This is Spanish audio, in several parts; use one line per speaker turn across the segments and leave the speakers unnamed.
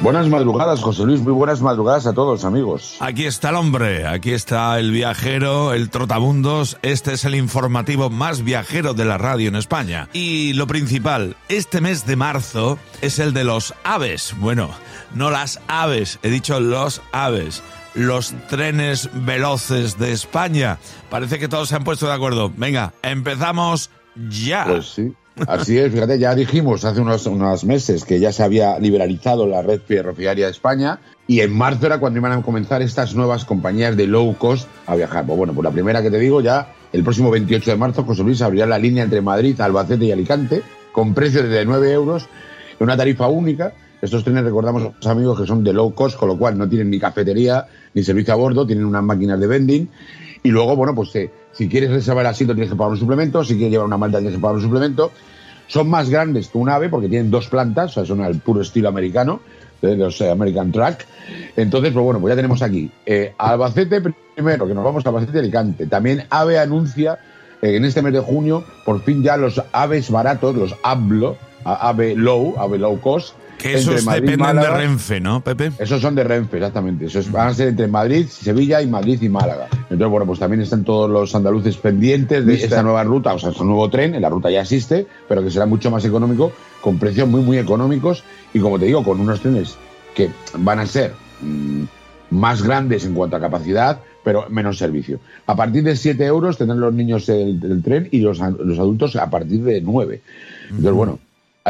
Buenas madrugadas, José Luis. Muy buenas madrugadas a todos, amigos.
Aquí está el hombre, aquí está el viajero, el trotabundos. Este es el informativo más viajero de la radio en España. Y lo principal, este mes de marzo es el de los aves. Bueno, no las aves, he dicho los aves. Los trenes veloces de España. Parece que todos se han puesto de acuerdo. Venga, empezamos ya.
Pues sí. Así es, fíjate, ya dijimos hace unos, unos meses que ya se había liberalizado la red ferroviaria de España y en marzo era cuando iban a comenzar estas nuevas compañías de low cost a viajar. Pues bueno, pues la primera que te digo ya, el próximo 28 de marzo, José Luis abrirá la línea entre Madrid, Albacete y Alicante con precios de 9 euros una tarifa única. Estos trenes, recordamos, los amigos, que son de low cost, con lo cual no tienen ni cafetería ni servicio a bordo, tienen unas máquinas de vending y luego, bueno, pues eh, si quieres reservar el asiento tienes que pagar un suplemento, si quieres llevar una malta tienes que pagar un suplemento. Son más grandes que un ave porque tienen dos plantas, o sea, son al puro estilo americano, de los eh, American Track. Entonces, pues bueno, pues ya tenemos aquí eh, Albacete primero, que nos vamos a Albacete Alicante. También AVE anuncia eh, en este mes de junio, por fin ya los aves baratos, los ABLO, AVE Low, AVE Low Cost,
que esos dependen Málaga, de Renfe, ¿no, Pepe?
Esos son de Renfe, exactamente. Esos van a ser entre Madrid, Sevilla y Madrid y Málaga. Entonces, bueno, pues también están todos los andaluces pendientes de esta nueva ruta, o sea, este nuevo tren, la ruta ya existe, pero que será mucho más económico, con precios muy, muy económicos y, como te digo, con unos trenes que van a ser mmm, más grandes en cuanto a capacidad, pero menos servicio. A partir de 7 euros tendrán los niños el, el tren y los, los, adultos a partir de 9. Entonces, bueno,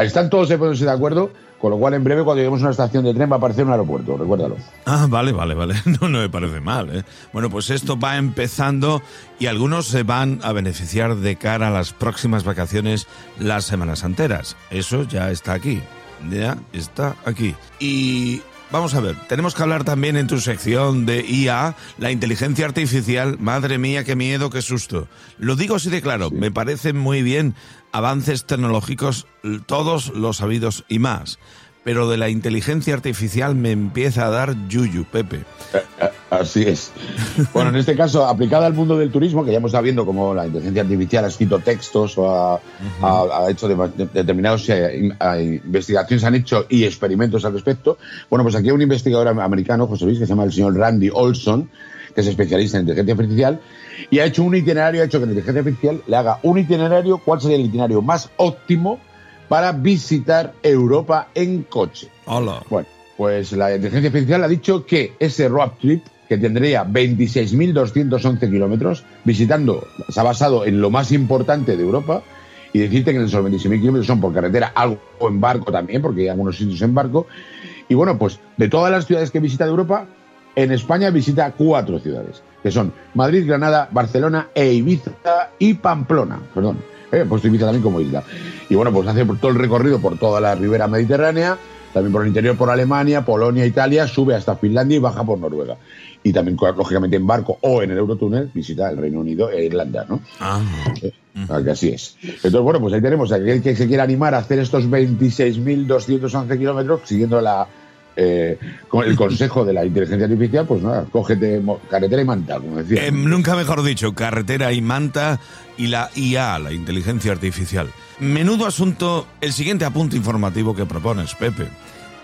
están todos se de acuerdo con lo cual, en breve, cuando lleguemos a una estación de tren, va a aparecer un aeropuerto, recuérdalo.
Ah, vale, vale, vale. No, no me parece mal. ¿eh? Bueno, pues esto va empezando y algunos se van a beneficiar de cara a las próximas vacaciones, las semanas enteras. Eso ya está aquí. Ya está aquí. Y Vamos a ver, tenemos que hablar también en tu sección de IA, la inteligencia artificial. Madre mía, qué miedo, qué susto. Lo digo así de claro, sí. me parecen muy bien avances tecnológicos, todos los sabidos y más. Pero de la inteligencia artificial me empieza a dar yuyu, Pepe.
Así es. Bueno, en este caso, aplicada al mundo del turismo, que ya hemos estado viendo cómo la inteligencia artificial ha escrito textos o ha, uh -huh. ha, ha hecho de, de, determinadas eh, investigaciones, han hecho y experimentos al respecto. Bueno, pues aquí hay un investigador americano, José Luis, que se llama el señor Randy Olson, que es especialista en inteligencia artificial, y ha hecho un itinerario, ha hecho que la inteligencia artificial le haga un itinerario, cuál sería el itinerario más óptimo para visitar Europa en coche.
Hola.
Bueno, pues la inteligencia artificial ha dicho que ese road trip que tendría 26.211 kilómetros, visitando, se ha basado en lo más importante de Europa, y decirte que esos 26.000 kilómetros son por carretera, algo en barco también, porque hay algunos sitios en barco. Y bueno, pues de todas las ciudades que visita de Europa, en España visita cuatro ciudades, que son Madrid, Granada, Barcelona e Ibiza y Pamplona, perdón. Eh, pues Ibiza también como isla. Y bueno, pues hace todo el recorrido por toda la ribera mediterránea, también por el interior por Alemania, Polonia, Italia, sube hasta Finlandia y baja por Noruega. Y también, lógicamente, en barco o en el Eurotúnel visita el Reino Unido e Irlanda, ¿no?
Ah.
Eh, que así es. Entonces, bueno, pues ahí tenemos a aquel que se quiera animar a hacer estos 26.211 kilómetros siguiendo la, eh, con el consejo de la inteligencia artificial, pues nada, cógete carretera y manta, como decía.
Eh, nunca mejor dicho, carretera y manta y la IA, la inteligencia artificial. Menudo asunto, el siguiente apunte informativo que propones, Pepe.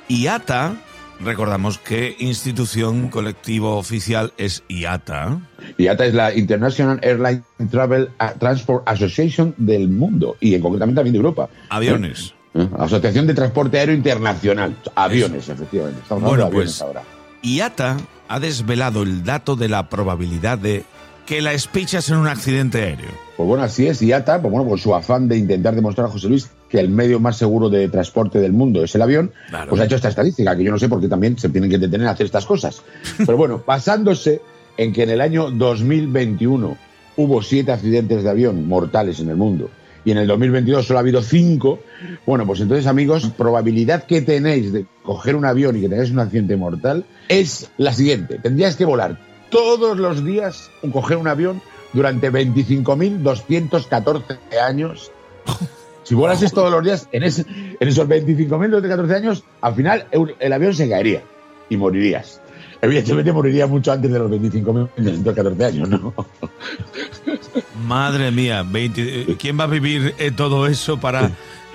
IATA, recordamos qué institución colectivo oficial es IATA.
IATA es la International Airline Travel Transport Association del mundo y en concretamente también de Europa.
Aviones.
¿Eh? Asociación de Transporte Aéreo Internacional. Aviones, Eso. efectivamente. Estamos
bueno,
hablando de aviones
pues,
ahora.
IATA ha desvelado el dato de la probabilidad de que la espichas en un accidente aéreo.
Pues bueno, así es. IATA, pues bueno, por su afán de intentar demostrar a José Luis que el medio más seguro de transporte del mundo es el avión,
Claro.
pues ha hecho esta estadística, que yo no sé por qué también se tienen que detener a hacer estas cosas. Pero bueno, basándose en que en el año 2021 hubo siete accidentes de avión mortales en el mundo y en el 2022 solo ha habido cinco, bueno, pues entonces, amigos, probabilidad que tenéis de coger un avión y que tengáis un accidente mortal es la siguiente. Tendríais que volar todos los días, coger un avión durante 25.214 años. Si volases todos los días, en, ese, en esos 25.214 años, al final el, el avión se caería y morirías. Evidentemente moriría mucho antes de los 25.214 años, ¿no?
Madre mía, 20 ¿quién va a vivir eh, todo eso para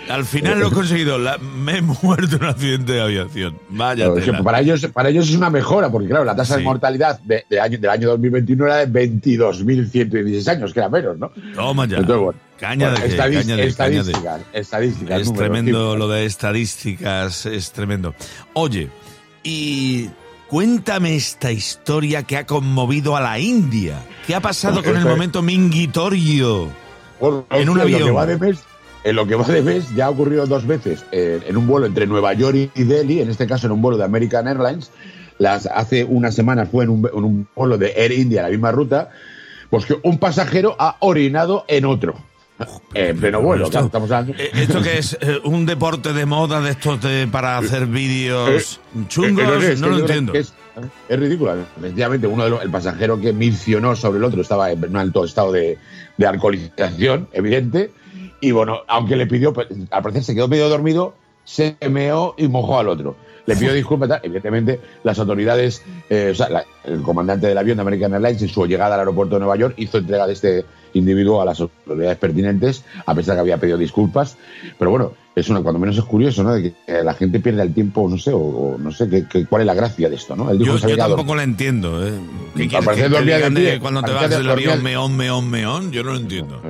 Al final lo he conseguido. me he muerto en un accidente de aviación. Vaya
para, ellos, para ellos es una mejora, porque claro, la tasa de mortalidad de, año, del año 2021 era de 22.116 años, que era menos, ¿no?
Toma ya. Caña, de
estadísticas,
estadísticas. Es tremendo lo de estadísticas, es tremendo. Oye, y cuéntame esta historia que ha conmovido a la India. ¿Qué ha pasado con el momento mingitorio en un avión?
en lo que va de mes ya ha ocurrido dos veces eh, en un vuelo entre Nueva York y Delhi, en este caso en un vuelo de American Airlines. Las, hace unas semanas fue en un, vuelo de Air India, la misma ruta, pues que un pasajero ha orinado en otro. En pleno vuelo,
esto,
estamos hablando.
Eh, ¿Esto que es eh, un deporte de moda de estos para hacer vídeos chungos? no lo entiendo.
Es, ridículo. Efectivamente, uno de los, el pasajero que mencionó sobre el otro estaba en un alto estado de, de alcoholización, evidente, y bueno, aunque le pidió, pues, al parecer se quedó medio dormido, se meó y mojó al otro. Le pidió disculpas, evidentemente las autoridades, eh, o sea, el comandante del avión de American Airlines en su llegada al aeropuerto de Nueva York hizo entrega de este individuo a las autoridades pertinentes, a pesar de que había pedido disculpas. Pero bueno, es una, cuando menos es curioso, ¿no? De que la gente pierde el tiempo, no sé, o, no sé qué, cuál es la gracia de esto, ¿no?
yo, tampoco lo entiendo, ¿eh? ¿Qué quieres que, cuando te vas del avión meón, meón, meón? Yo no lo entiendo.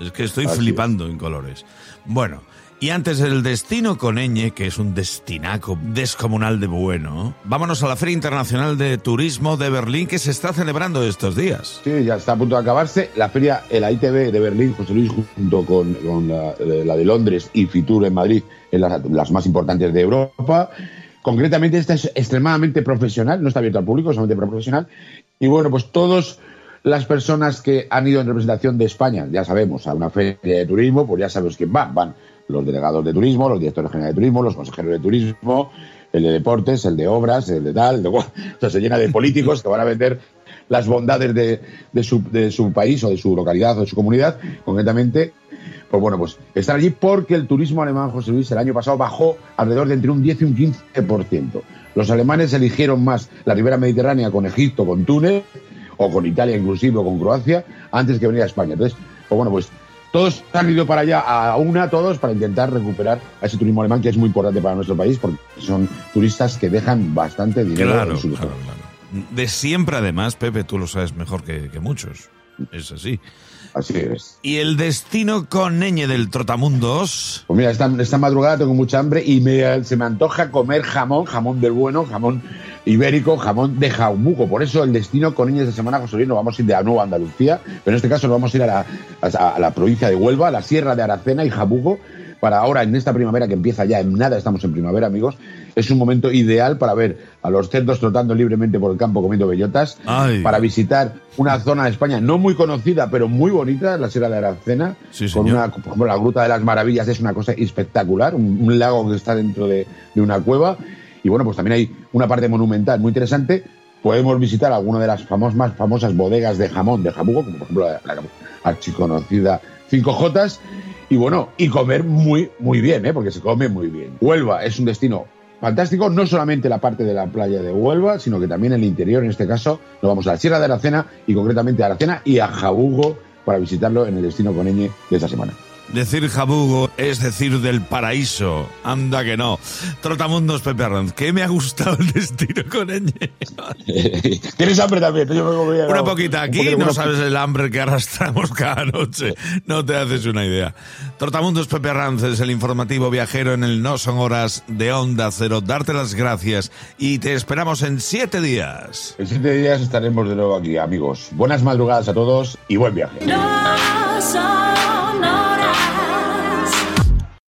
Es que estoy flipando en colores. Bueno, y antes del destino con Eñe, que es un destinaco descomunal de bueno, vámonos a la Feria Internacional de Turismo de Berlín que se está celebrando estos días.
Sí, ya está a punto de acabarse. La feria, el ITV de Berlín, José Luis, junto con, la, de Londres y Fitur en Madrid, en las, más importantes de Europa. Concretamente, esta es extremadamente profesional, no está abierto al público, solamente profesional. Y bueno, pues todas las personas que han ido en representación de España, ya sabemos, a una feria de turismo, pues ya sabemos quién van. Van los delegados de turismo, los directores generales de turismo, los consejeros de turismo, el de deportes, el de obras, el de tal, de, o sea, se llena de políticos que van a vender las bondades de, de, su, de su país o de su localidad o de su comunidad, concretamente, pues bueno, pues están allí porque el turismo alemán, José Luis, el año pasado bajó alrededor de entre un 10 y un 15%. Los alemanes eligieron más la ribera mediterránea con Egipto, con Túnez, o con Italia inclusive, o con Croacia, antes que venir a España. Entonces, pues bueno, pues todos han ido para allá a una, todos, para intentar recuperar a ese turismo alemán que es muy importante para nuestro país porque son turistas que dejan bastante dinero en su claro,
De siempre, además, Pepe, tú lo sabes mejor que, muchos. Es así.
Así es.
¿Y el destino con Neñe del Trotamundos?
Pues mira, esta, esta madrugada tengo mucha hambre y me, se me antoja comer jamón, jamón del bueno, jamón ibérico, jamón de Jaumuco. Por eso el destino con niños de semana, José Luis, nos vamos a ir de nuevo a Andalucía, pero en este caso nos vamos a ir a la, provincia de Huelva, a la Sierra de Aracena y Jabugo, para ahora, en esta primavera que empieza ya en nada, estamos en primavera, amigos, es un momento ideal para ver a los cerdos trotando libremente por el campo comiendo bellotas, para visitar una zona de España no muy conocida, pero muy bonita, la Sierra de Aracena, con una, por ejemplo, la Gruta de las Maravillas es una cosa espectacular, un, lago que está dentro de, de una cueva, y bueno, pues también hay una parte monumental muy interesante. Podemos visitar alguna de las más famosas bodegas de jamón de Jabugo, como por ejemplo la, la archiconocida 5J. Y bueno, y comer muy, muy bien, ¿eh? porque se come muy bien. Huelva es un destino fantástico, no solamente la parte de la playa de Huelva, sino que también el interior, en este caso, nos vamos a la Sierra de Aracena y concretamente a Aracena y a Jabugo para visitarlo en el destino Coneñe de esta semana.
Decir jabugo es decir del paraíso. Anda que no. Trotamundos Pepe Arranz, que me ha gustado el destino con ñ.
¿Tienes hambre también?
una poquita aquí, no sabes el hambre que arrastramos cada noche. No te haces una idea. Trotamundos Pepe Arranz es el informativo viajero en el No Son Horas de Onda Cero. Darte las gracias y te esperamos en siete días.
En siete días estaremos de nuevo aquí, amigos. Buenas madrugadas a todos y buen viaje.